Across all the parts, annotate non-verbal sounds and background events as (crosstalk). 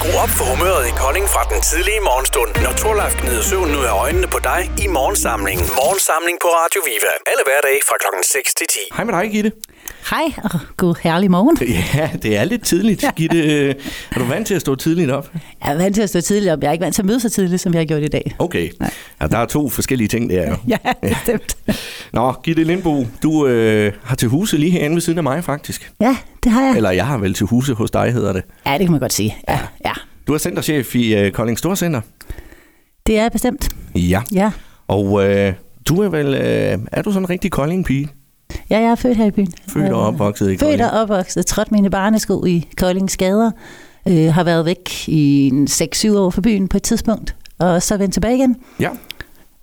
Skru op for humøret i Kolding fra den tidlige morgenstund. Når Torlaf gnider søvn ud af øjnene på dig i morgensamlingen. Morgensamling på Radio Viva. Alle hverdage fra klokken 6 til 10. Hej med dig, Gitte. Hej, og god herlig morgen. (laughs) Ja, det er lidt tidligt, Gitte. Er du vant til at stå tidligt op? Jeg er vant til at stå tidligt op. Jeg er ikke vant til at møde så tidligt, som jeg har gjort i dag. Okay. Ja, der er to forskellige ting der jo. (laughs) Ja, bestemt. (laughs) Nå, Gitte Lindbo, du øh, har til huse lige herinde ved siden af mig, faktisk. Ja, det har jeg. Eller jeg har vel til huse hos dig, hedder det. Ja, det kan man godt sige. Ja, ja. Du er centerchef i øh, Kolding Storcenter. Det er jeg bestemt. Ja. Ja. Og øh, du er vel, øh, er du sådan en rigtig Kolding-pige? Ja, jeg er født her i byen. Født og opvokset i Født Kolding? og opvokset, trådt mine barnesko i Koldings gader. Øh, har været væk i en 6-7 år fra byen på et tidspunkt, og så vendt tilbage igen. Ja.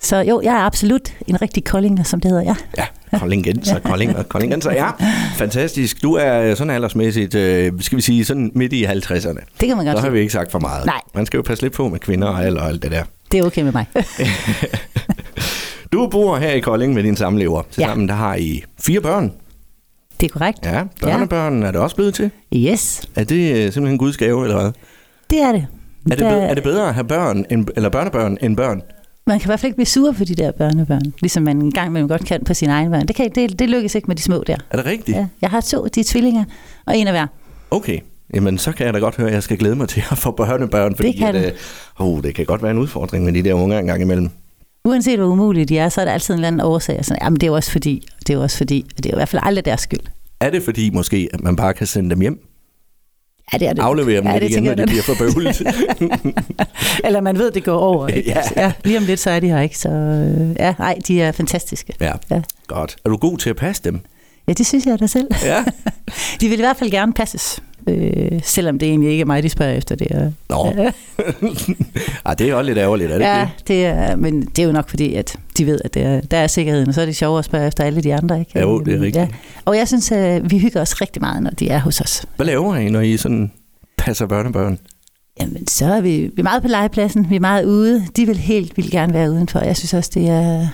Så jo, jeg er absolut en rigtig koldinger, som det hedder, ja. Ja, Koldingenser, Kolding og Koldingenser, ja. Fantastisk. Du er sådan aldersmæssigt, øh, skal vi sige, sådan midt i 50'erne. Det kan man godt Så har vi ikke sagt for meget. Nej. Man skal jo passe lidt på med kvinder og alder og alt det der. Det er okay med mig. (laughs) Du bor her i Kolding med din samlever. Tilsammen der har I fire børn. det er korrekt. Ja, børnebørn er det også blevet til. Yes, Er det øh, simpelthen Guds gave, eller hvad? det er det. Er det, Der- bedre, er det bedre at have børn, end, eller børnebørn, end børn? Man kan i hvert fald ikke blive sur på de der børnebørn, ligesom man en gang imellem godt kan på sin egen børn. Det, kan, det, det lykkes ikke med de små der. Er det rigtigt? Ja, jeg har to, de er tvillinger, og en af hver. Okay. Jamen, så kan jeg da godt høre, at jeg skal glæde mig til at få børnebørn, fordi kan at, øh, oh, det kan godt være en udfordring med de der unger en gang imellem. Uanset hvor umulige de er, så er der altid en eller anden årsag. Sådan, jamen, det er jo også fordi, det er jo også fordi, og det er jo i hvert fald aldrig deres skyld. Er det fordi måske, at man bare kan sende dem hjem? Ja, det er det. Aflevere dem ja, det igen, når de bliver for bøvlet? (laughs) Eller man ved, det går over. (laughs) Ikke? Ja. ja. Lige om lidt, så er de her, ikke? Så øh, ja, nej, de er fantastiske. ja, Ja. godt. Er du god til at passe dem? Ja, det synes jeg da selv. Ja. (laughs) De vil i hvert fald gerne passes. Øh, selvom det egentlig ikke er mig, de spørger efter det. Er. Nå. ah, (laughs) det er også lidt ærgerligt, er det ja, ikke det er, men det er jo nok fordi, at de ved, at det er, der er sikkerheden, og så er det sjovere at spørge efter alle de andre. Ikke? Jo, det er rigtigt. Ja. Og jeg synes, at vi hygger os rigtig meget, når de er hos os. Hvad laver I, når I sådan passer børnebørn? Jamen, så er vi, vi er meget på legepladsen, vi er meget ude. De vil helt vildt gerne være udenfor. Jeg synes også, det er,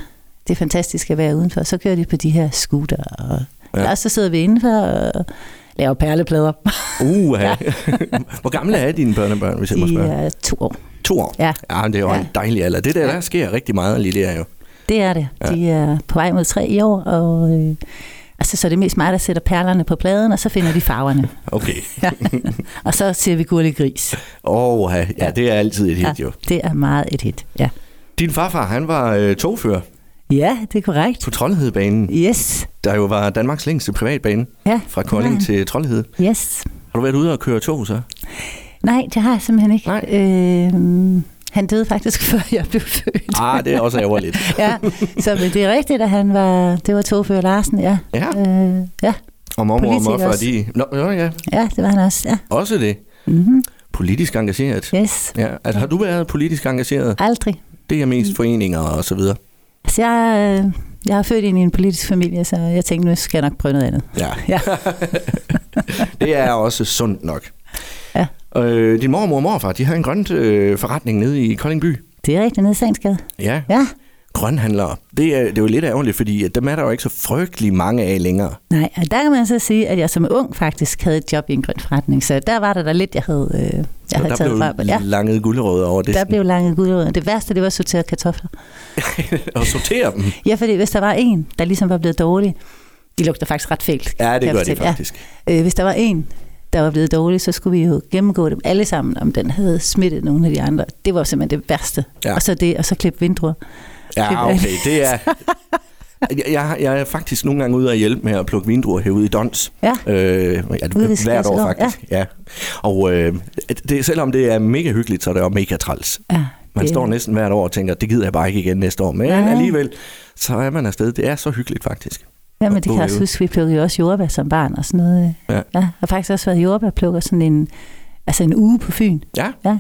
det er fantastisk at være udenfor. Så kører de på de her scooter, og Ja. ja. så sidder vi indenfor og laver perleplader. Uh, (laughs) ja. (laughs) Hvor gamle er dine børnebørn, hvis jeg må De spørge? er to år. To år? Ja. ja det er jo Ja. en dejlig alder. Det der, der sker rigtig meget lige der jo. Det er det. Ja. De er på vej mod tre i år, og øh, altså, så er det mest mig, der sætter perlerne på pladen, og så finder de farverne. (laughs) Okay. Ja. og så ser vi gurlig gris. Åh, oh, ja, ja, det er altid et hit Ja, jo. det er meget et hit. Ja, Din farfar, han var øh, togfører ja det er korrekt. på Troldhedebanen, Yes, der jo var Danmarks længste privatbane ja. fra Kolding Ja. til Troldhede. Yes. Har du været ude og køre tog så? Nej, det har jeg simpelthen ikke. Nej. Øh, han døde faktisk, (laughs) før jeg blev født. Ah, det er også ærgerligt. (laughs) ja, så men det er rigtigt, at han var, det var togfører Larsen, ja. Ja, Øh, ja, og mormor og morfar, også. de... Nå, nå, ja, ja, det var han også, ja. også det. Mm-hmm. Politisk engageret. Yes, Ja, altså, har du været politisk engageret? aldrig. Det er mest foreninger og så videre. Altså, jeg, øh, jeg er født ind i en politisk familie, så jeg tænkte, nu skal jeg nok prøve noget andet. Ja. Ja. (laughs) det er også sundt nok. Ja. Øh, din mormor og morfar, de har en grønt øh, forretning nede i Kolding by. Det er rigtigt, nede i Sangsgade. Ja, Ja, grønhandlere. Det er, det er jo lidt ærgerligt, fordi dem er der jo ikke så frygtelig mange af længere. nej, og der kan man så sige, at jeg som ung faktisk havde et job i en grøn forretning, så der var der da lidt, jeg havde, øh, jeg Så havde der taget blev fra. Ja, langet guldrødder over det. der blev langet gulrødder. Det værste, det var at sortere kartofler. (laughs) og sortere dem. Ja, fordi hvis der var en, der ligesom var blevet dårlig, de lugter faktisk ret fælt. Ja, det gør de fortælle. faktisk. Ja. Øh, hvis der var en, der var blevet dårlig, så skulle vi jo gennemgå dem alle sammen, om den havde smittet nogle af de andre. Det var simpelthen det værste. Ja. Og så det, og så klippe vindruer. Ja, okay, det er... Jeg, jeg, er faktisk nogle gange ude og hjælpe med at plukke vindruer herude i Dons. Ja. Øh, ja, ved hvert år faktisk. Ja. Og øh, det, selvom det er mega hyggeligt, så er det også mega træls. Ja, Man det- står næsten hvert år og tænker, det gider jeg bare ikke igen næste år. Men Nej. alligevel, så er man afsted. Det er så hyggeligt faktisk. Ja, men det kan jeg også huske, vi plukkede jo også jordbær som barn og sådan noget. Ja. Ja. Jeg har faktisk også været jordbærplukker sådan en, altså en uge på Fyn. Ja, Ja.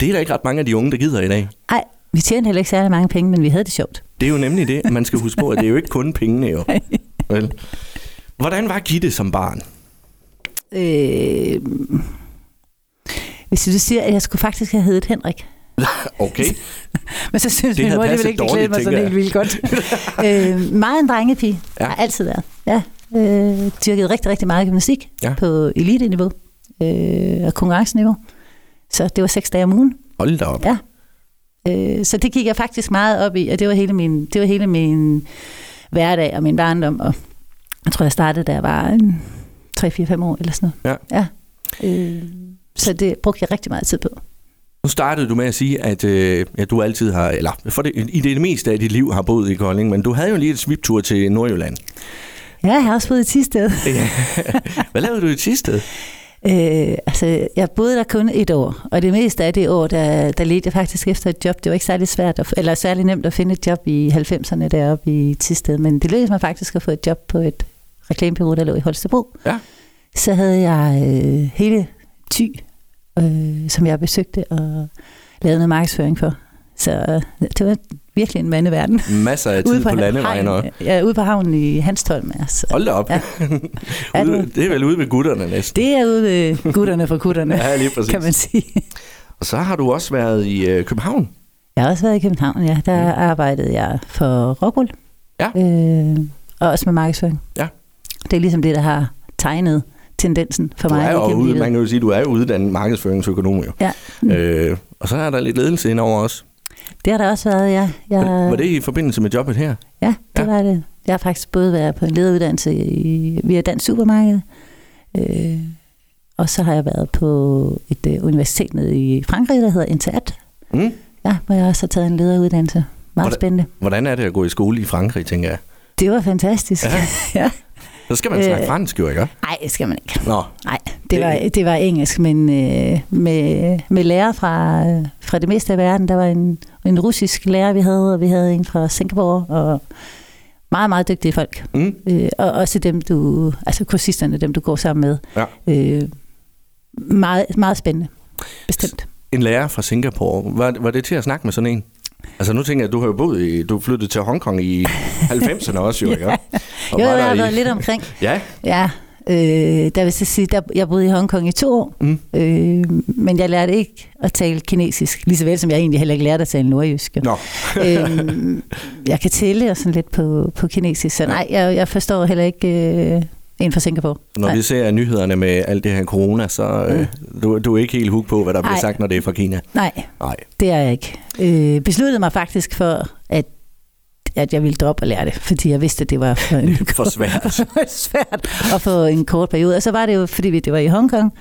det er der ikke ret mange af de unge, der gider i dag. Ej, vi tjente heller ikke særlig mange penge, men vi havde det sjovt. Det er jo nemlig det, man skal huske på, at det er jo ikke kun pengene jo. (laughs) Vel? Hvordan var Gitte som barn? Øh, hvis du siger, at jeg skulle faktisk have heddet Henrik. (laughs) Okay. (laughs) Men så synes Det min mor alligevel passet ikke, det klædte mig sådan helt vildt godt. øh, meget en drengepige. Ja. Har altid været. Ja. Øh, dyrket rigtig, rigtig meget gymnastik ja. på elite-niveau øh, og konkurrenceniveau. Så det var seks dage om ugen. Hold da op. Ja. Øh, så det gik jeg faktisk meget op i, og det var hele min, det var hele min hverdag og min barndom. Og jeg tror, jeg startede, da jeg var en 3-4-5 år eller sådan noget. Ja. ja. Øh, så det brugte jeg rigtig meget tid på. Nu startede du med at sige, at øh, ja, du altid har, eller for det, i det meste af dit liv har boet i Kolding, men du havde jo lige et sviptur til Nordjylland. Ja, jeg har også boet i Tisted. Ja. Hvad lavede du i Tisted? Øh, altså, jeg boede der kun et år, og det meste af det år, der, der ledte jeg faktisk efter et job. Det var ikke særlig svært, at, eller særlig nemt at finde et job i 90'erne deroppe i Tisted, men det lykkedes mig faktisk at få et job på et reklamebureau, der lå i Holstebro. Ja. Så havde jeg øh, hele Ty, øh, som jeg besøgte og lavede noget markedsføring for. Så øh, det var virkelig en mandeverden. Masser af tid på, på landevejen også. Ja, ude på havnen i Hanstholm. Altså. Hold da op. Ja. (laughs) ude, det er vel ude ved gutterne næsten. Det er ude ved gutterne for gutterne, (laughs) ja, lige præcis. kan man sige. Og så har du også været i øh, København. Jeg har også været i København, ja. Der mm. arbejdede jeg for Rockwool. Ja. Øh, og også med markedsføring. Ja. Det er ligesom det, der har tegnet tendensen for du mig. Er jo ude, man kan jo sige, at du er uddannet markedsføringsøkonom jo. Ja. Mm. Øh, og så er der lidt ledelse indover også. Det har der også været, ja. Jeg, var, det i forbindelse med jobbet her? Ja, det ja. var det. Jeg har faktisk både været på en lederuddannelse i, via Dansk Supermarked, øh, og så har jeg været på et øh, universitet nede i Frankrig, der hedder Intat. Mm. Ja, hvor jeg også har taget en lederuddannelse. Meget hvordan, spændende. Hvordan er det at gå i skole i Frankrig, tænker jeg? Det var fantastisk. Ja. (laughs) ja. Så skal man snakke øh, fransk, jo ikke? Nej, det skal man ikke. Nå. Nej, det var, det var engelsk, men øh, med, med lærer fra, fra det meste af verden. Der var en, en russisk lærer, vi havde, og vi havde en fra Singapore, og meget, meget dygtige folk. Mm. Øh, og også dem, du, altså kursisterne, dem du går sammen med. Ja. Øh, meget, meget spændende, bestemt. En lærer fra Singapore, var, var det til at snakke med sådan en? Altså nu tænker jeg, at du har jo boet i, du flyttede til Hongkong i (laughs) 90'erne også jo, ikke? ja. Og jo, jeg har været i- lidt omkring. Ja, Ja, øh, der vil så sige, der, jeg boede i Hongkong i to år, Mm. øh, men jeg lærte ikke at tale kinesisk, lige så vel som jeg egentlig heller ikke lærte at tale nordjysk. nå. øh, jeg kan tælle og sådan lidt på, på kinesisk, så nej, jeg, jeg forstår heller ikke øh, en fra Singapore. Når Nej. vi ser nyhederne med alt det her corona, så øh, du, du er ikke helt hook på, hvad der bliver Nej. sagt, når det er fra Kina. Nej, Nej. det er jeg ikke. Øh, besluttede mig faktisk for, at at jeg ville droppe at lære det, fordi jeg vidste, at det var (laughs) for, en For svært. (laughs) for svært at få en kort periode. Og så var det jo, fordi vi- det var i Hongkong,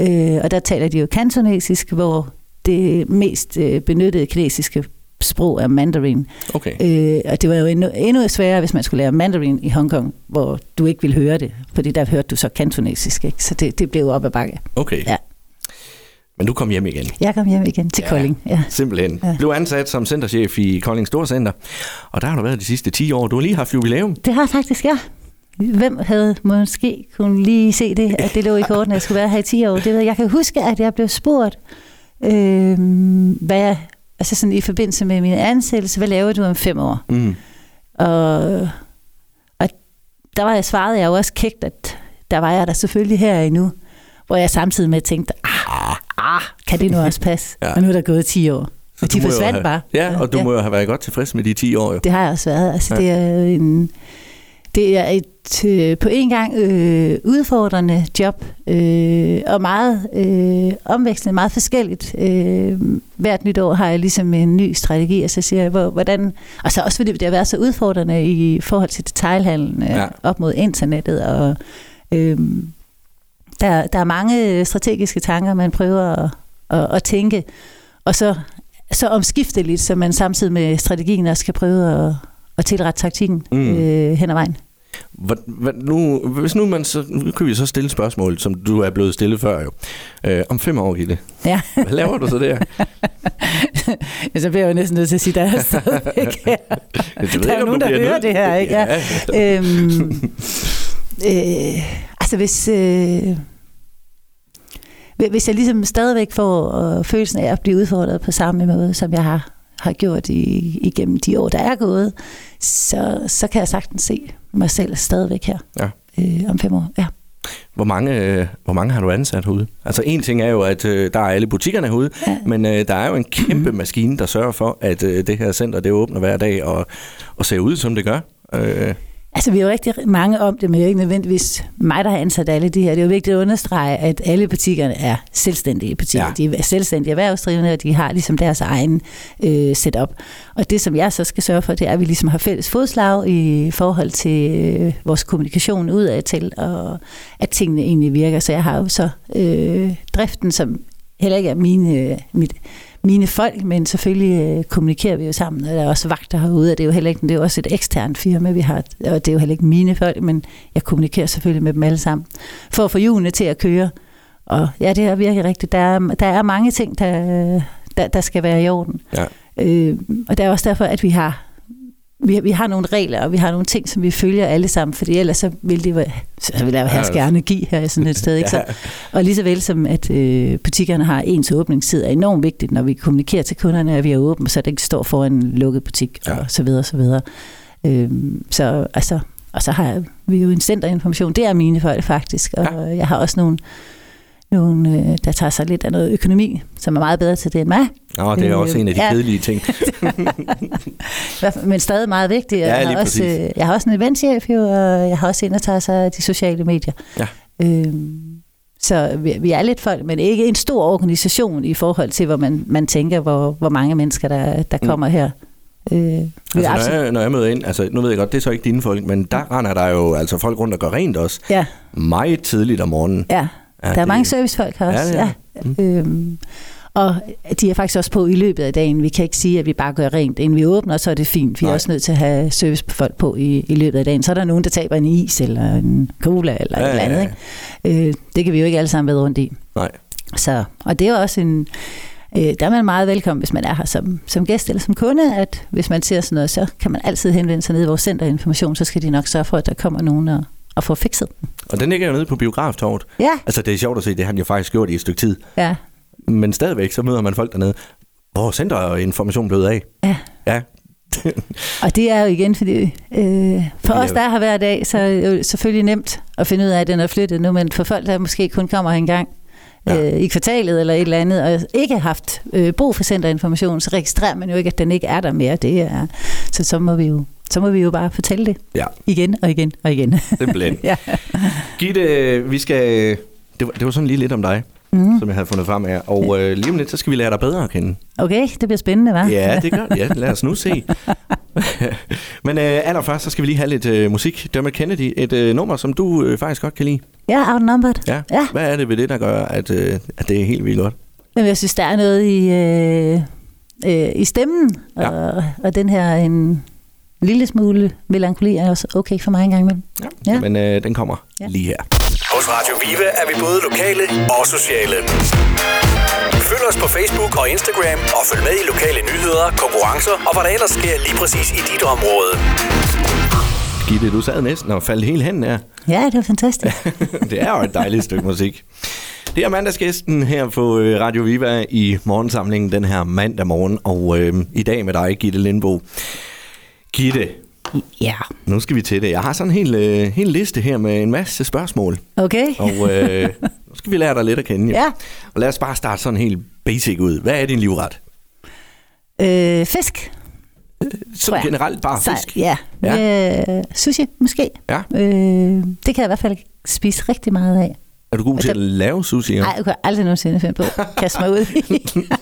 øh, og der taler de jo kantonesisk, hvor det mest øh, benyttede kinesiske sprog er mandarin. Okay. Øh, og det var jo endnu, endnu sværere, hvis man skulle lære mandarin i Hongkong, hvor du ikke ville høre det, fordi der hørte du så kantonesisk, ikke? så det, det blev op ad bakke. Okay. Ja. Men du kom hjem igen. Jeg kom hjem igen til Ja. Kolding. Ja. Simpelthen. Ja. Blev ansat som centerchef i Kolding Storcenter. Og der har du været de sidste 10 år. Du har lige haft jubilæum. Det har jeg faktisk, ja. Hvem havde måske kunne lige se det, at det lå i korten, at jeg skulle være her i 10 år? Det ved jeg. jeg kan huske, at jeg blev spurgt, øh, hvad jeg, altså sådan i forbindelse med min ansættelse, hvad laver du om fem år? Mm. Og, og der var jeg svaret jeg jo også kægt, at der var jeg der selvfølgelig her endnu, hvor jeg samtidig med tænkte, kan det nu også passe? Ja. Og nu er der gået 10 år. Så Og de forsvandt have, bare. Ja, og du Ja. må jo have været godt tilfreds med de 10 år jo. Det har jeg også været. Altså, Ja. det er en, det er et øh, på en gang øh, udfordrende job, øh, og meget øh, omvekslende, meget forskelligt. Øh, hvert nyt år har jeg ligesom en ny strategi, og så siger jeg, hvor, hvordan... Og så også fordi det har været så udfordrende i forhold til detailhandlen, øh, ja. op mod internettet, og øh, der, der er mange strategiske tanker, man prøver at, at, at tænke, og så, så omskifteligt, så man samtidig med strategien også kan prøve at, at tilrette taktikken Mm. øh, hen ad vejen. Hvad, hvad, nu, hvis nu man så, nu kan vi så stille spørgsmål, som du er blevet stillet før jo. Øh, om fem år, Gitte. Ja. Hvad laver du så der? (laughs) så bliver jeg jo næsten nødt til at sige, der er stadigvæk her. Jeg Der er ikke, nogen, der hører det her, ikke? Ja. Ja. øhm, (laughs) øh, altså hvis, øh, hvis jeg ligesom stadigvæk får øh, følelsen af at blive udfordret på samme måde, som jeg har, har gjort i, igennem de år, der er gået, så, så kan jeg sagtens se mig selv stadigvæk her Ja. øh, om fem år. Ja. Hvor mange, øh, hvor mange har du ansat herude? Altså en ting er jo, at øh, der er alle butikkerne herude, Ja. men øh, der er jo en kæmpe maskine, der sørger for, at øh, det her center det åbner hver dag og, og ser ud, som det gør. Øh, Altså, vi er jo rigtig mange om det, men det er ikke nødvendigvis mig, der har ansat alle de her. Det er jo vigtigt at understrege, at alle butikkerne er selvstændige butikker. Ja. Ja. De er selvstændige erhvervsdrivende, og de har ligesom deres egen øh, setup. Og det, som jeg så skal sørge for, det er, at vi ligesom har fælles fodslag i forhold til øh, vores kommunikation udad til, og at tingene egentlig virker. Så jeg har jo så øh, driften, som heller ikke er mine, mit, mine folk, men selvfølgelig øh, kommunikerer vi jo sammen, og der er også vagter herude, og det er jo heller ikke, det er jo også et eksternt firma, vi har, og det er jo heller ikke mine folk, men jeg kommunikerer selvfølgelig med dem alle sammen, for at få hjulene til at køre. Og ja, det er virkelig rigtigt. Der er, der er mange ting, der, der, der skal være i orden. Ja. Øh, og det er også derfor, at vi har vi, vi har nogle regler, og vi har nogle ting, som vi følger alle sammen, fordi ellers så vil det være, så vil der herske anarki her i sådan et sted. (laughs) Ikke? Så, og lige så vel som, at øh, butikkerne har ens åbningstid, er enormt vigtigt, når vi kommunikerer til kunderne, at vi er åbne, så det ikke står foran en lukket butik, Ja. og så videre, så videre. Øhm, så altså, og så har vi jo en centerinformation, det er mine folk faktisk, og Ja. jeg har også nogle, nogle øh, der tager sig lidt af noget økonomi, som er meget bedre til det end mig. Nå, det er Øh, også en af de ja. kedelige ting. (laughs) Men stadig meget vigtigt. Ja, jeg, har også, præcis. øh, jeg har også en eventchef, jo, og jeg har også en, der tager sig af de sociale medier. Ja. Øhm, så vi, vi er lidt folk, men ikke en stor organisation i forhold til, hvor man, man tænker, hvor, hvor mange mennesker, der, der Mm. kommer her. Øh, er Altså, når, jeg, når jeg møder ind, altså nu ved jeg godt, det er så ikke dine folk, men der render der jo altså folk rundt og gør rent også. ja, Meget tidligt om morgenen. ja, Ja, der er det- mange servicefolk her Ja, også. det er Ja, Mm. Øhm, og de er faktisk også på i løbet af dagen. Vi kan ikke sige, at vi bare gør rent, inden vi åbner, så er det fint. Vi Nej. er også nødt til at have servicefolk på i, i løbet af dagen. Så er der nogen, der taber en is, eller en cola, eller Ja, et eller andet. Ikke? Øh, det kan vi jo ikke alle sammen være rundt i. Nej. Så, og det er også en... Øh, der er man meget velkommen, hvis man er her som, som gæst eller som kunde, at hvis man ser sådan noget, så kan man altid henvende sig ned i vores centerinformation, så skal de nok sørge for, at der kommer nogen og, og får fikset. den. Og den ligger jo nede på biograftorvet. Ja, Altså det er sjovt at se, det har han jo faktisk gjort i et stykke tid. ja, Men stadigvæk, så møder man folk dernede. Hvor er centerinformation blevet af? ja. Ja. (laughs) Og det er jo igen, fordi øh, for os, der er her hver dag, så er det jo selvfølgelig nemt at finde ud af, at den er flyttet nu, men for folk, der måske kun kommer en gang Ja. øh, i kvartalet eller et eller andet, og ikke har haft øh, brug for centerinformation, så registrerer man jo ikke, at den ikke er der mere. Det er, så så må vi jo så må vi jo bare fortælle det ja, igen og igen og igen. simpelthen. (laughs) ja. Gitte, vi skal... Det var, det var sådan lige lidt om dig, mm. som jeg havde fundet frem her. Og øh, lige om lidt, så skal vi lære dig bedre at kende. Okay, det bliver spændende, hva'? Ja, det gør Ja, lad os nu se. (laughs) Men øh, allerførst, så skal vi lige have lidt øh, musik. Dermot Kennedy, et øh, nummer, som du øh, faktisk godt kan lide. Ja, outnumbered. Ja. Ja. Hvad er det ved det, der gør, at, øh, at det er helt vildt godt? Men jeg synes, der er noget i, øh, øh, i stemmen, Ja. og, og den her en lille smule melankoli er også okay for mig en gang imellem. Ja. Ja. Men øh, den kommer Ja. lige her. Hos Radio Vive er vi både lokale og sociale. Følg os på Facebook og Instagram og følg med i lokale nyheder, konkurrencer og hvad der ellers sker lige præcis i dit område. Gitte, du sad næsten og faldt helt hen her. Ja, det var fantastisk. (laughs) det er jo et dejligt stykke musik. Det er mandagsgæsten her på øh, Radio Viva i morgensamlingen den her mandag morgen, og øh, i dag med dig, Gitte Lindbo. Gitte, ja, nu skal vi til det. Jeg har sådan en hel, øh, hel liste her med en masse spørgsmål, okay. og øh, (laughs) nu skal vi lære dig lidt at kende. Ja. Og lad os bare starte sådan helt basic ud. Hvad er din livret? Øh, fisk. Så Tror jeg. generelt bare Så, fisk? ja. ja. Øh, sushi, måske. Ja. Øh, det kan jeg i hvert fald spise rigtig meget af. Er du god til at Altså- lave sushi? Nej, jeg kunne aldrig nogensinde finde på at kaste mig ud i.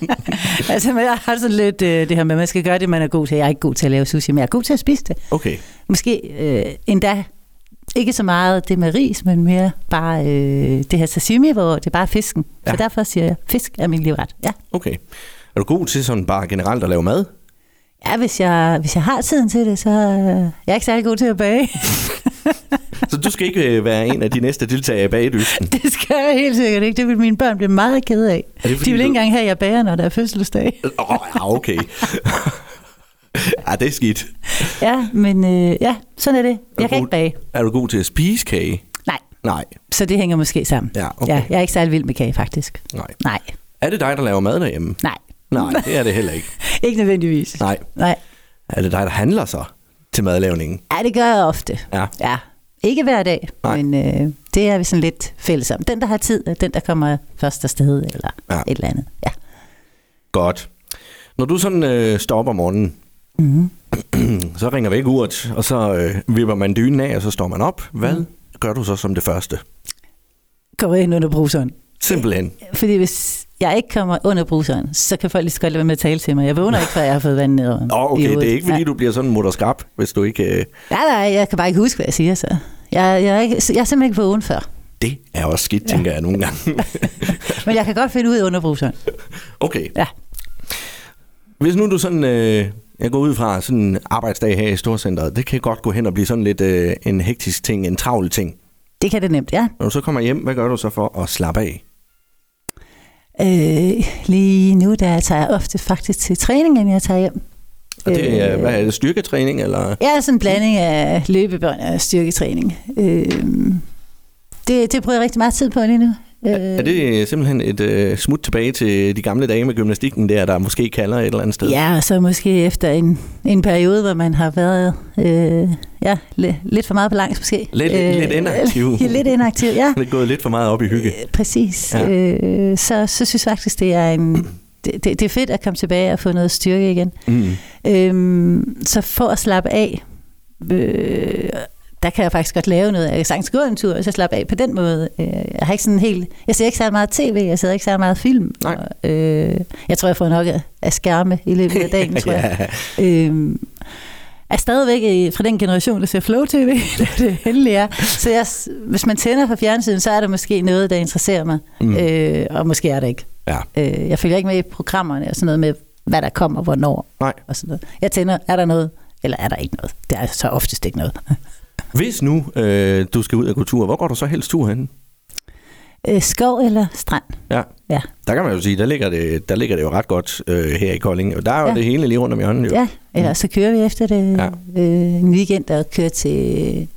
(laughs) altså, men jeg har sådan lidt øh, det her med, at man skal gøre det, man er god til. Jeg er ikke god til at lave sushi, men jeg er god til at spise det. Okay. Måske øh, endda ikke så meget det med ris, men mere bare øh, det her sashimi, hvor det er bare fisken. Ja. Så derfor siger jeg, fisk er min livret. Ja. Okay. Er du god til sådan bare generelt at lave mad? Ja, hvis jeg, hvis jeg har tiden til det, så øh, jeg er ikke særlig god til at bage. (laughs) Du skal ikke øh, være en af de næste deltagere i bagedysten? (laughs) det skal jeg helt sikkert ikke. Det vil mine børn blive meget kede af. Er det, fordi De vil ikke engang have, at jeg bager, når der er fødselsdag. Åh, oh, ja, okay. (laughs) ja, det er skidt. Ja, men øh, ja, sådan er det. Jeg kan god- ikke bage. Er du god til at spise kage? Nej, Nej. så det hænger måske sammen. Ja, okay. Ja, jeg er ikke særlig vild med kage, faktisk. Nej. Nej, Er det dig, der laver mad derhjemme? nej. Nej, det er det heller ikke. (laughs) Ikke nødvendigvis. Nej. Nej. Er det dig, der handler så til madlavningen? Ja, det gør jeg ofte. Ja. Ja. Ikke hver dag, Nej. men øh, det er vi sådan lidt fælles om. Den, der har tid, er den, der kommer først afsted, eller Ja. et eller andet. Ja. Godt. Når du sådan øh, står op om morgenen, Mm-hmm. (clears throat) så ringer væk urt, og så øh, vipper man dynen af, og så står man op. Hvad mm. gør du så som det første? Går ind under bruseren. Simpelthen. Fordi hvis jeg ikke kommer under bruseren, så kan folk lige så godt lade være med at tale til mig. Jeg vågner ikke, før jeg har fået vand ned. Åh, okay, det er ikke fordi, du bliver sådan mutterskrab, hvis du ikke... Øh... Nej, nej, jeg kan bare ikke huske, hvad jeg siger så. Jeg, jeg, er, ikke, jeg er simpelthen ikke vågen før. Det er også skidt, ja. tænker jeg nogle gange. (laughs) Men jeg kan godt finde ud af under bruseren. Okay. Ja. Hvis nu du sådan... Øh, jeg går ud fra sådan en arbejdsdag her i Storcenteret, det kan godt gå hen og blive sådan lidt øh, en hektisk ting, en travl ting. Det kan det nemt, ja. Når du så kommer hjem, hvad gør du så for at slappe af? Øh, lige nu, der tager jeg ofte faktisk til træning, inden jeg tager hjem. Og det er, hvad er det, styrketræning? Eller? Ja, sådan en blanding af løbebånd og styrketræning. Øh, det, det bruger jeg rigtig meget tid på lige nu. Er, er det simpelthen et øh, smut tilbage til de gamle dage med gymnastikken der, der måske kalder et eller andet sted? Ja, og så måske efter en, en periode, hvor man har været øh, ja, lidt, lidt for meget på langs måske. Lidt, øh, lidt inaktiv. (laughs) lidt inaktiv, ja. (laughs) Det er gået lidt for meget op i hygge. Øh, præcis. Ja. Øh, så, så synes jeg faktisk, det er en... Det, det, det er fedt at komme tilbage og få noget styrke igen. Mm. Øhm, så for at slappe af, øh, der kan jeg faktisk godt lave noget. Jeg kan sagtens gå en tur, og så slappe af på den måde. Øh, jeg har ikke sådan helt... Jeg ser ikke så meget tv, jeg ser ikke så meget film. Nej. Og, øh, jeg tror, jeg får nok af skærme i løbet af dagen, (laughs) tror jeg. ja. øh, er stadigvæk fra den generation, der ser Flow TV, (laughs) det endelig er. Så jeg, hvis man tænder på fjernsynet, så er der måske noget, der interesserer mig. Mm. Øh, og måske er det ikke. Ja. Øh, jeg følger ikke med i programmerne og sådan noget med, hvad der kommer, hvornår. Nej. Og sådan noget. Jeg tænder, er der noget, eller er der ikke noget? Det er så oftest ikke noget. Hvis nu øh, du skal ud af kultur, hvor går du så helst tur hen? Øh, skov eller strand. Ja. ja. Der kan man jo sige, der ligger det, der ligger det jo ret godt øh, her i Kolding. Og der er jo ja. det hele lige rundt om hjørnet. Jo. Ja, eller så kører vi efter det ja. øh, en weekend og kører til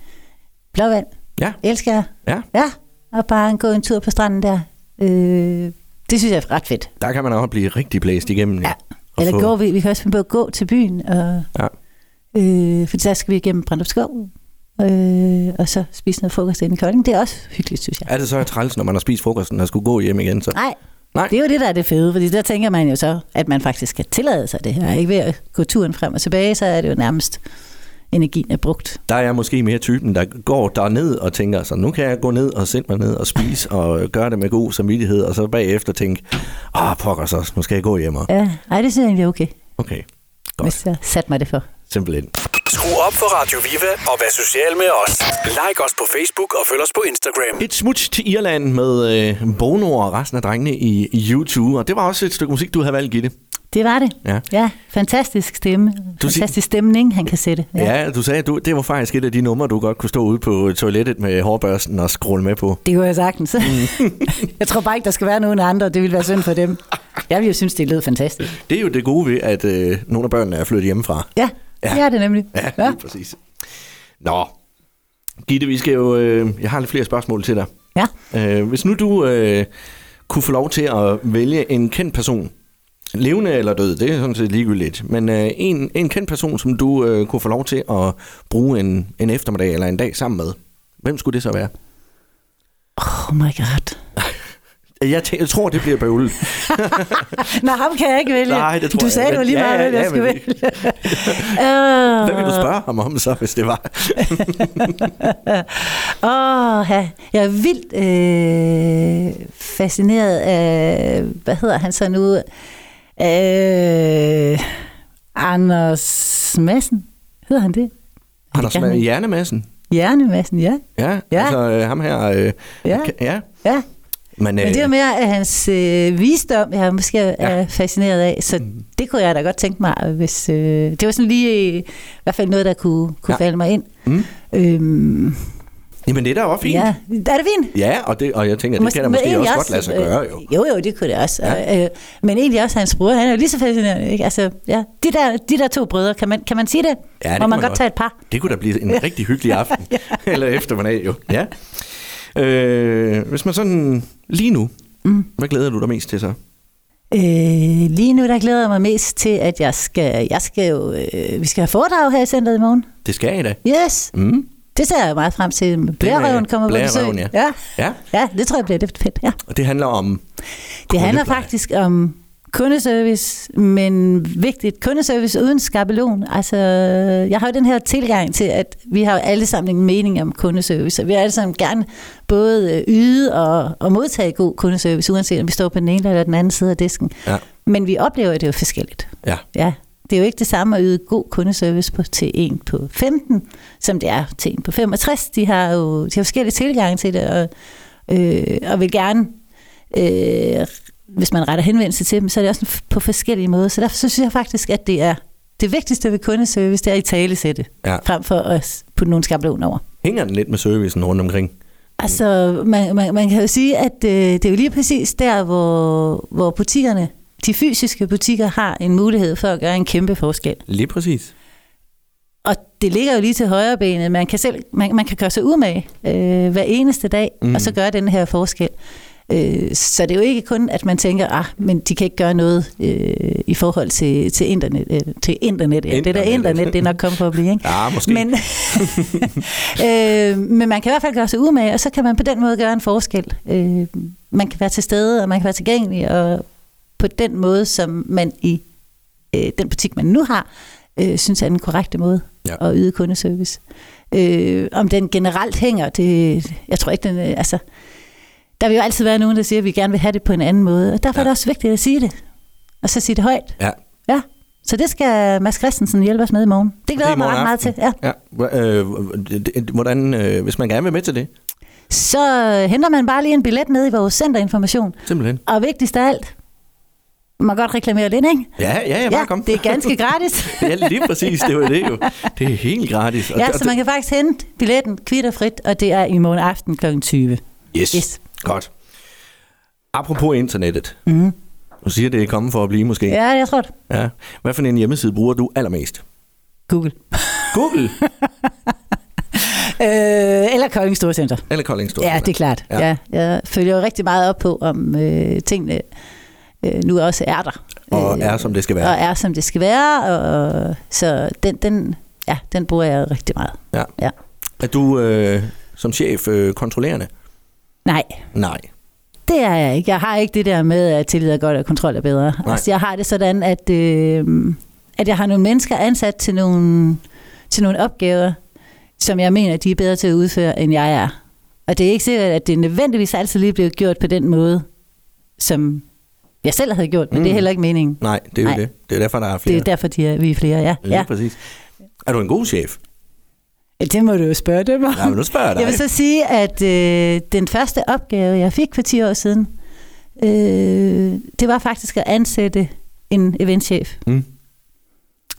Blåvand. Ja. Elsker jeg. Ja. Ja, og bare gå en tur på stranden der. Øh, det synes jeg er ret fedt. Der kan man også blive rigtig blæst igennem. Ja. Eller få... gå, vi, vi kan også finde på at gå til byen. Og, ja. øh, for der skal vi igennem Brandrup Skov øh, og så spise noget frokost inde i Kolding. Det er også hyggeligt, synes jeg. Er det så træls, når man har spist frokosten og skulle gå hjem igen? Så? Nej, Nej. Det er jo det, der er det fede, fordi der tænker man jo så, at man faktisk skal tillade sig det her. Ikke ved at gå turen frem og tilbage, så er det jo nærmest energien er brugt. Der er jeg måske mere typen, der går der ned og tænker, så nu kan jeg gå ned og sætte mig ned og spise og gøre det med god samvittighed, og så bagefter tænke, åh pokker så, nu skal jeg gå hjem. Og... Ja, ej, det synes jeg egentlig er okay. Okay, godt. Hvis jeg satte mig det for. Simpelthen. Skru op for Radio Viva og vær social med os. Like os på Facebook og følg os på Instagram. Et smut til Irland med øh, Bono og resten af drengene i YouTube. Og det var også et stykke musik, du havde valgt, Gitte. Det var det. Ja. ja fantastisk stemme. Du fantastisk stemning, han kan sætte. Ja, ja du sagde, at du, det var faktisk et af de numre, du godt kunne stå ude på toilettet med hårbørsten og scrolle med på. Det kunne jeg sagtens. Mm. (laughs) jeg tror bare ikke, der skal være nogen andre. Det ville være synd for dem. Jeg ville jo synes, det lød fantastisk. Det er jo det gode ved, at øh, nogle af børnene er flyttet hjemmefra. Ja, ja. det er det nemlig. Ja, ja. præcis. Nå, Gitte, vi skal jo, øh, jeg har lidt flere spørgsmål til dig. Ja. Øh, hvis nu du øh, kunne få lov til at vælge en kendt person, levende eller død, det er sådan set ligegyldigt, men øh, en, en kendt person, som du øh, kunne få lov til at bruge en, en eftermiddag eller en dag sammen med, hvem skulle det så være? Oh my god. Jeg, jeg tror, det bliver bøvlet. (laughs) Nej, ham kan jeg ikke vælge. Nej, det tror du sagde jo lige meget, ja, ja, jeg skal vælge. (laughs) Hvad vil du spørge ham om så, hvis det var? (laughs) Åh, oh, ja. jeg er vildt øh, fascineret af, hvad hedder han så nu? Øh, Anders Madsen. Hedder han det? Anders Madsen? Hjernemassen? Hjernemassen, ja. Ja, ja. altså øh, ham her. Øh, ja. ja. ja. Men, Men det er jo mere af hans øh, visdom, jeg måske ja. er fascineret af, så mm. det kunne jeg da godt tænke mig, hvis øh, det var sådan lige i hvert fald noget, der kunne, kunne ja. falde mig ind. Mm. Øhm, Jamen det er da også fint. Ja, er det fint? Ja, og, det, og jeg tænker, det kan da måske også, også godt lade sig gøre jo. Øh, jo, jo, det kunne det også. Ja. Øh, men egentlig også hans bror, han er jo lige så fascinerende. Ikke? Altså, ja, de, der, de der to brødre, kan man, kan man sige det? Ja, det Må man, man godt tage et par? Det kunne da blive en rigtig hyggelig aften. (laughs) ja. Eller eftermiddag jo. Ja. Øh, hvis man sådan lige nu, mm. hvad glæder du dig mest til så? Øh, lige nu der glæder jeg mig mest til, at jeg skal, jeg skal jo, øh, vi skal have foredrag her i centret i morgen. Det skal I da. Yes. Mm. Det ser jeg meget frem til. Blærerøven kommer på besøg. Ja. Ja. ja. ja, det tror jeg bliver det fedt. Ja. Og det handler om? Det handler faktisk om kundeservice, men vigtigt kundeservice uden skabelon. Altså, jeg har jo den her tilgang til, at vi har alle sammen en mening om kundeservice, og vi har alle sammen gerne både øh, yde og, og modtage god kundeservice, uanset om vi står på den ene eller den anden side af disken. Ja. Men vi oplever, det jo forskelligt. Ja. Ja, det er jo ikke det samme at yde god kundeservice på, til en på 15, som det er til en på 65. De har jo de har forskellige tilgange til det, og, øh, og vil gerne, øh, hvis man retter henvendelse til dem, så er det også på forskellige måder. Så derfor så synes jeg faktisk, at det er det vigtigste ved kundeservice, det er i tale sætte, Ja. frem for at putte nogle skabelon over. Hænger den lidt med servicen rundt omkring? Altså, man, man, man kan jo sige, at øh, det er jo lige præcis der, hvor, hvor butikkerne, de fysiske butikker, har en mulighed for at gøre en kæmpe forskel. Lige præcis. Og det ligger jo lige til højre benet. Man kan, selv, man, man kan gøre sig umage øh, hver eneste dag, mm. og så gøre den her forskel. Øh, så det er jo ikke kun, at man tænker, ah, men de kan ikke gøre noget øh, i forhold til, til internet. Øh, til internet. Ja, det der Internet. internet, det er nok kommet for at blive, ikke? Ja, måske. Men, (laughs) øh, men man kan i hvert fald gøre sig umage, og så kan man på den måde gøre en forskel. Øh, man kan være til stede, og man kan være tilgængelig, og på den måde, som man i øh, den butik, man nu har, øh, synes er den korrekte måde Ja. ja. at yde kundeservice. Øh, om den generelt hænger, det, jeg tror ikke, den, øh, altså, der vil jo altid være nogen, der siger, at vi gerne vil have det på en anden måde, og derfor Ja. ja. er det også vigtigt at sige det, og så sige det højt. Ja. Ja, så det skal Mads Christensen hjælpe os med i morgen. Det glæder jeg mig ret meget til. Ja. Ja. Øh, hvordan, øh, hvis man gerne vil med til det, Så henter man bare lige en billet ned i vores centerinformation. simpelthen. Og vigtigst af alt, man må godt reklamere lidt, ikke? Ja, ja, ja, bare kom. det er ganske gratis. (laughs) ja, lige præcis, det var det jo. Det er helt gratis. Og- ja, så man kan faktisk hente billetten kvitterfrit, og det er i morgen aften kl. 20. Yes. Yes. Godt. Apropos internettet. Mm. Du siger, det er kommet for at blive måske. Ja, jeg tror det. ja. Hvad for en hjemmeside bruger du allermest? Google. Google (laughs) Øh, eller Kolding Storcenter. eller Kolding Store? Ja, det er klart. Ja. Ja. Jeg følger jo rigtig meget op på, om øh, tingene øh, nu også er der. Og Øh, er, som det skal være. Og er, som det skal være. Og, så den, den, ja, den bruger jeg rigtig meget. Ja. Ja. Er du øh, som chef øh, kontrollerende? Nej, Nej. det er jeg ikke. Jeg har ikke det der med, at tillid er godt og kontrol er bedre. Nej. Altså, jeg har det sådan, at, øh, at jeg har nogle mennesker ansat til nogle, til nogle opgaver, som jeg mener, de er bedre til at udføre, end jeg er. Og det er ikke sikkert, at det nødvendigvis altid lige bliver gjort på den måde, som jeg selv havde gjort, men mm. det er Mm. heller ikke meningen. Nej, det er jo Nej. det. Det er derfor, der er flere. Det er derfor, de er, vi er flere, ja. Lige ja. præcis. Er du en god chef? Ja, Det må du jo spørge dem om. Ja, men nu spørger jeg dig. Jeg vil så sige, at øh, den første opgave, jeg fik for 10 år siden, øh, det var faktisk at ansætte en eventchef. Mm.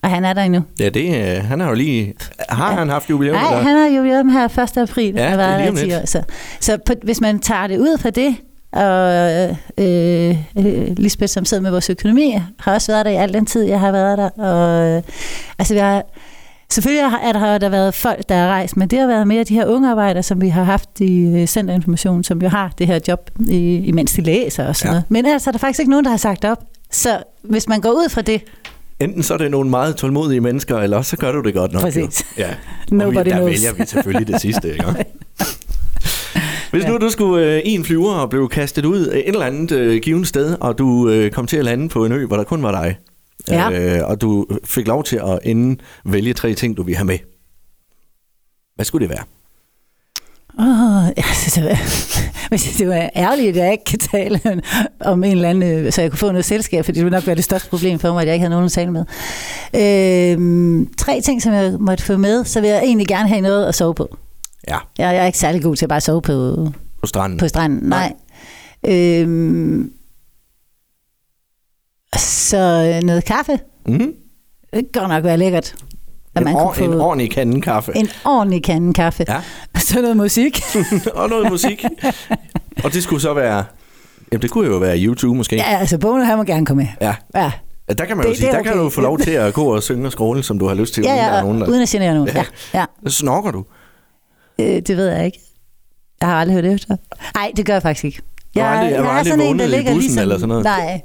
Og han er der endnu. Ja, det, øh, han har jo lige... Har Ja. han haft jubilæum? Nej, han har jubilæum her 1. april. Ja, har det er lige om der i 10 lidt. år. Så, så på, hvis man tager det ud fra det, og øh, øh, Lisbeth, som sidder med vores økonomi, har også været der i al den tid, jeg har været der. Og, øh, altså, vi har, selvfølgelig er der, har der været folk, der er rejst, men det har været mere de her unge arbejdere, som vi har haft i øh, Centerinformation, som jo har det her job, i, imens de læser og sådan Ja. noget. Men er der faktisk ikke nogen, der har sagt op. Så hvis man går ud fra det, Enten så er det nogle meget tålmodige mennesker, eller også så gør du det godt nok. jo. Præcis. Ja. (laughs) Og Nobody vi, der knows. vælger vi selvfølgelig det sidste, ikke? (laughs) Hvis nu du skulle øh, i en flyver og blev kastet ud et eller andet øh, givet sted, og du øh, kom til at lande på en ø, hvor der kun var dig, Ja. øh, og du fik lov til at inden vælge tre ting, du ville have med. Hvad skulle det være? Oh, altså, (laughs) det var, hvis det var ærgerligt, at jeg ikke kan tale om en eller anden, øh, så jeg kunne få noget selskab, for det ville nok være det største problem for mig, at jeg ikke havde nogen at tale med. Øhm, tre ting, som jeg måtte få med, så vil jeg egentlig gerne have noget at sove på. Ja, Jeg, jeg er ikke særlig god til at bare sove på, på stranden. på stranden, nej. Øhm, så øh, noget kaffe, Mm-hmm. det kan nok være lækkert. At En, man or- kunne en få ordentlig kande kaffe. en ordentlig kande kaffe. Ja. Og (laughs) så noget musik. (laughs) og noget musik. og det skulle så være... Jamen, det kunne jo være YouTube måske. ja, altså Bono, han må gerne komme med. ja. Ja, Ja, Der kan man jo Det- sige, det er der kan okay. du få lov til at gå og synge og skråle, som du har lyst til. ja, uden der ja er nogen, og, der... uden at genere nogen. Ja. Ja, ja. Så snorker du. Øh, det ved jeg ikke. Jeg har aldrig hørt efter. Nej, det gør jeg faktisk ikke. Du har Jeg, aldrig- har du jeg er aldrig sådan en, der ligger bussen ligesom... eller sådan noget? Nej,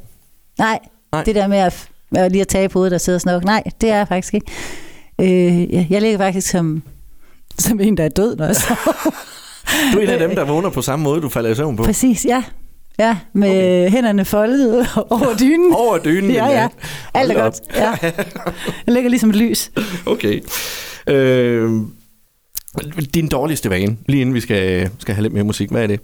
nej. Nej. Det der med at, med lige at tage på hovedet og sidde og snokke, nej, det er jeg faktisk ikke. Øh, jeg, jeg ligger faktisk som, som en, der er død, når jeg (laughs) sover. Du er en af dem, der vågner på samme måde, du falder i søvn på. Præcis, ja. Ja, med okay. hænderne foldet (laughs) over dynen. Over dynen? Ja, ja. Alt er godt. Ja. Jeg ligger ligesom et lys. Okay. Øh, din dårligste vane, lige inden vi skal, skal have lidt mere musik, hvad er det?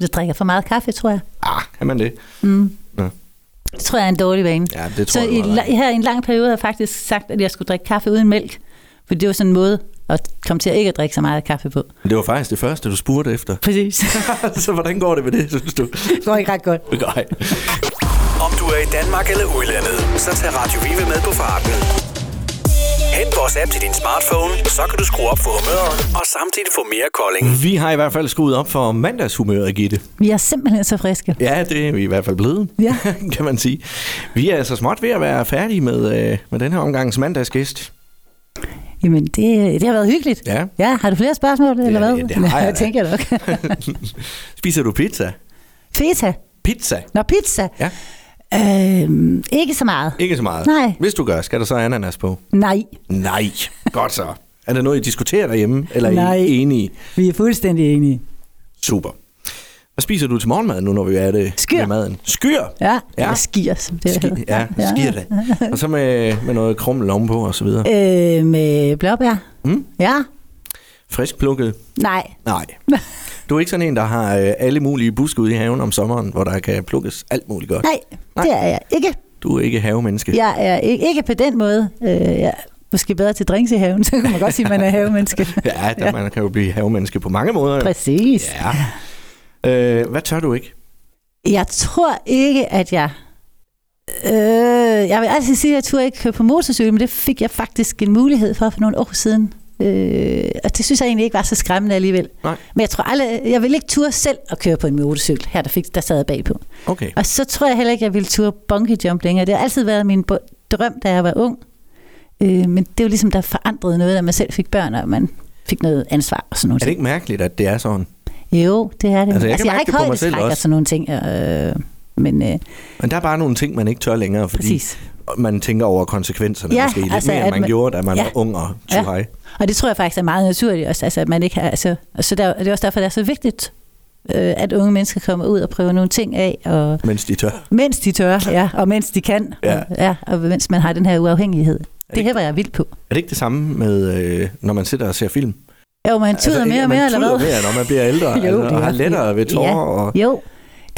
Du drikker for meget kaffe, tror jeg. Ah, kan man det? Mm. Ja. Det tror jeg er en dårlig vane. Ja, det Så tror i, jeg, du i. her i en lang periode har jeg faktisk sagt, at jeg skulle drikke kaffe uden mælk. For det var sådan en måde at komme til at ikke at drikke så meget kaffe på. Men Det var faktisk det første, du spurgte efter. Præcis. (laughs) så hvordan går det med det, synes du? det går ikke ret godt. Nej. Om du er i Danmark eller udlandet, så tag Radio Vive med på farten. Hent vores app til din smartphone, så kan du skrue op for humøret og samtidig få mere kolding. Vi har i hvert fald skruet op for mandagshumøret, Gitte. Vi er simpelthen så friske. Ja, det er vi i hvert fald blevet, Ja. (laughs) kan man sige. Vi er altså småt ved at være færdige med, øh, med den her omgangs mandagsgæst. Jamen, det, det har været hyggeligt. Ja. Ja, har du flere spørgsmål, eller hvad? ja, det har (laughs) jeg jeg tænker jeg nok. (laughs) Spiser du pizza? Feta. Pizza? Nå, pizza. Ja. Øhm, ikke så meget. Ikke så meget. Nej. Hvis du gør, skal der så ananas på? Nej, Nej. Godt så. Er der noget, I diskuterer derhjemme, eller er Nej. I enige? vi er fuldstændig enige. Super. Hvad spiser du til morgenmad nu, når vi er det Skyr. med maden? Skyr? Ja, Ja. ja. eller skier, som det Ski, hedder. ja, skier det. Og så med, med noget krummel ovenpå og så videre. Øh, med blåbær. Mm. Ja, Frisk plukket? nej. Nej. (laughs) Du er ikke sådan en, der har øh, alle mulige buske ude i haven om sommeren, hvor der kan plukkes alt muligt godt. Nej, Nej. det er jeg ikke. Du er ikke havemenneske. Jeg er ikke, ikke på den måde. Øh, jeg er måske bedre til drinks i haven, (laughs) så kan man godt sige, at man er havemenneske. (laughs) Ja, der, man kan jo blive havemenneske på mange måder. jo. Præcis. Ja. Øh, hvad tør du ikke? Jeg tror ikke, at jeg... Øh, jeg vil altid sige, at jeg turde ikke køre på motorcykel, men det fik jeg faktisk en mulighed for for nogle år siden. Øh, og det synes jeg egentlig ikke var så skræmmende alligevel. Nej. Men jeg tror aldrig, jeg vil ikke turde selv at køre på en motorcykel. Her der, fik, der sad jeg bagpå. Okay. Og så tror jeg heller ikke, jeg ville turde bungee jump længere. Det har altid været min drøm, da jeg var ung. Øh, men det er jo ligesom, der forandrede noget, da man selv fik børn, og man fik noget ansvar og sådan noget. Er det ikke mærkeligt, at det er sådan? Jo, det er det. Altså, jeg kan jeg har ikke højdeskræk og sådan nogle ting. Øh, men øh, Men der er bare nogle ting, man ikke tør længere, fordi præcis. man tænker over konsekvenserne Ja, måske lidt altså, mere, end man, man- gjorde, da man Ja. var ung og too Ja. Og det tror jeg faktisk er meget naturligt også, altså, at man ikke har, altså, så der, det er også derfor, det er så vigtigt, øh, at unge mennesker kommer ud og prøver nogle ting af, og Mens de tør. mens de tør, ja, og mens de kan, Ja. og, ja, og mens man har den her uafhængighed. Det ikke- hæver jeg vildt på. Er det ikke det samme med, øh, når man sidder og ser film? Jo, man tuder ikke- mere og man mere, eller hvad? mere, når man bliver ældre, (laughs) Jo, altså, det og har det. lettere ved tårer. Ja. Og, Jo,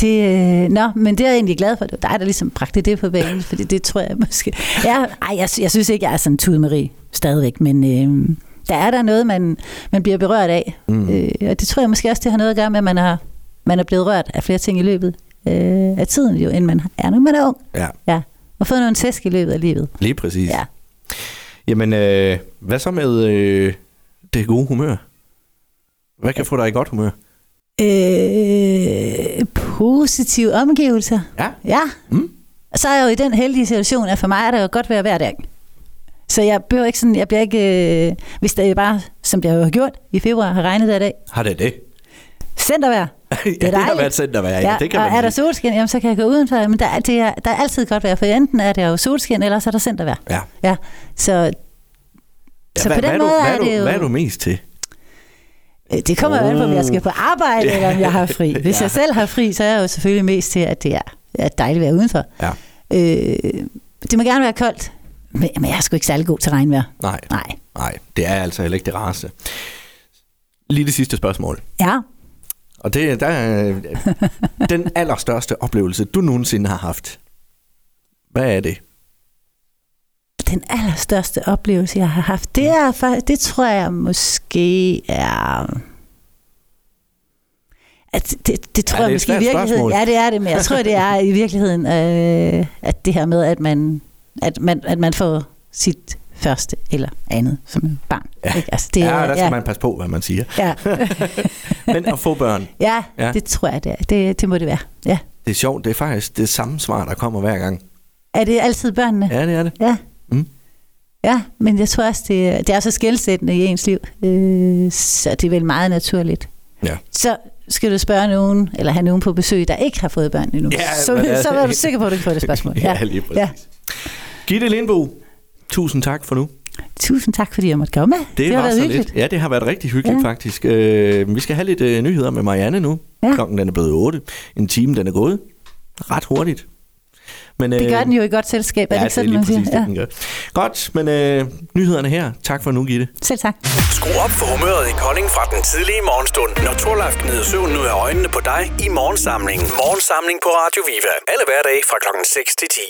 det, øh, nå, men det er jeg egentlig glad for. Det var dig, der ligesom bragte det på banen, fordi det tror jeg måske... Ja, ej, jeg, jeg synes ikke, jeg er sådan Tude Marie stadigvæk, men øh, der er der noget, man, man bliver berørt af. Mm. Øh, og det tror jeg måske også, det har noget at gøre med, at man, har, man er blevet rørt af flere ting i løbet øh, af tiden, jo, end man er, når man er ung. Ja, Ja, og fået nogle tæsk i løbet af livet. lige præcis. Ja. Jamen, øh, hvad så med øh, det gode humør? Hvad kan få dig i godt humør? Øh, positive omgivelser. Ja. Ja. Mm. Så er jeg jo i den heldige situation, at for mig er der jo godt være hver dag. Så jeg behøver ikke sådan, jeg bliver ikke, øh, hvis det er bare, som det har gjort i februar, har regnet hver dag. Har det det? Centervejr. (laughs) ja, det har været centervejr, ja, ja, det kan og man er der sige. solskin, jamen, så kan jeg gå udenfor. Men der, er- det er, der er altid godt vejr, for enten er der jo solskin, eller så er der centervejr. Ja. Ja, så, Ja, så hvad, på den hvad, måde er du, hvad, er er det jo... hvad er du mest til? Øh, Det kommer jo an på, om jeg skal på arbejde, Ja. eller om jeg har fri. (laughs) Hvis Ja. jeg selv har fri, så er jeg jo selvfølgelig mest til, at det er, er dejligt at være udenfor. Ja. Øh, det må gerne være koldt, men, men jeg er sgu ikke særlig god til regnvejr. Nej, Nej. nej, det er altså heller ikke det rareste. Lige det sidste spørgsmål. Ja, Og det der er øh, den allerstørste oplevelse, du nogensinde har haft. Hvad er det? Den allerstørste oplevelse, jeg har haft, det er faktisk, det tror jeg måske er... At det, det tror Ja, jeg måske i virkeligheden... spørgsmål. Ja, det er det, men jeg tror, det er i virkeligheden, øh, at det her med, at man, at man, at man får sit første eller andet som barn. Ja. Ikke? Altså, det, Ja, er- der skal ja, man passe på, hvad man siger. ja, (laughs) Men at få børn, ja, Ja. det tror jeg, det er. Det, det må det være. Ja. det er sjovt. Det er faktisk det samme svar, der kommer hver gang. Er det altid børnene? Ja, det er det. Ja. Ja, men jeg tror også, det, det er så skældsættende i ens liv, øh, så det er vel meget naturligt. Ja. Så skal du spørge nogen, eller have nogen på besøg, der ikke har fået børn endnu. Ja, så, det er- så er du sikker på, at du kan få det spørgsmål. (laughs) Ja, lige præcis. Ja. Gitte Lindbo, tusind tak for nu. Tusind tak, fordi jeg måtte komme. Det, har var været hyggeligt. lidt. Ja, det har været rigtig hyggeligt Ja. faktisk. Øh, vi skal have lidt øh, nyheder med Marianne nu. Ja. Klokken den er blevet 8. En time den er gået. Ret hurtigt. Men, Det gør den jo i godt selskab, er Ja, det ikke sådan, det er man lige siger? præcis det, den gør. Godt, men øh, nyhederne her. Tak for nu, Gitte. Selv tak. Skru op for humøret i Kolding fra den tidlige morgenstund, når Torlaf gnider søvn ud af øjnene på dig i morgensamlingen. Morgensamling på Radio Viva. Alle hverdage fra klokken 6 til 10.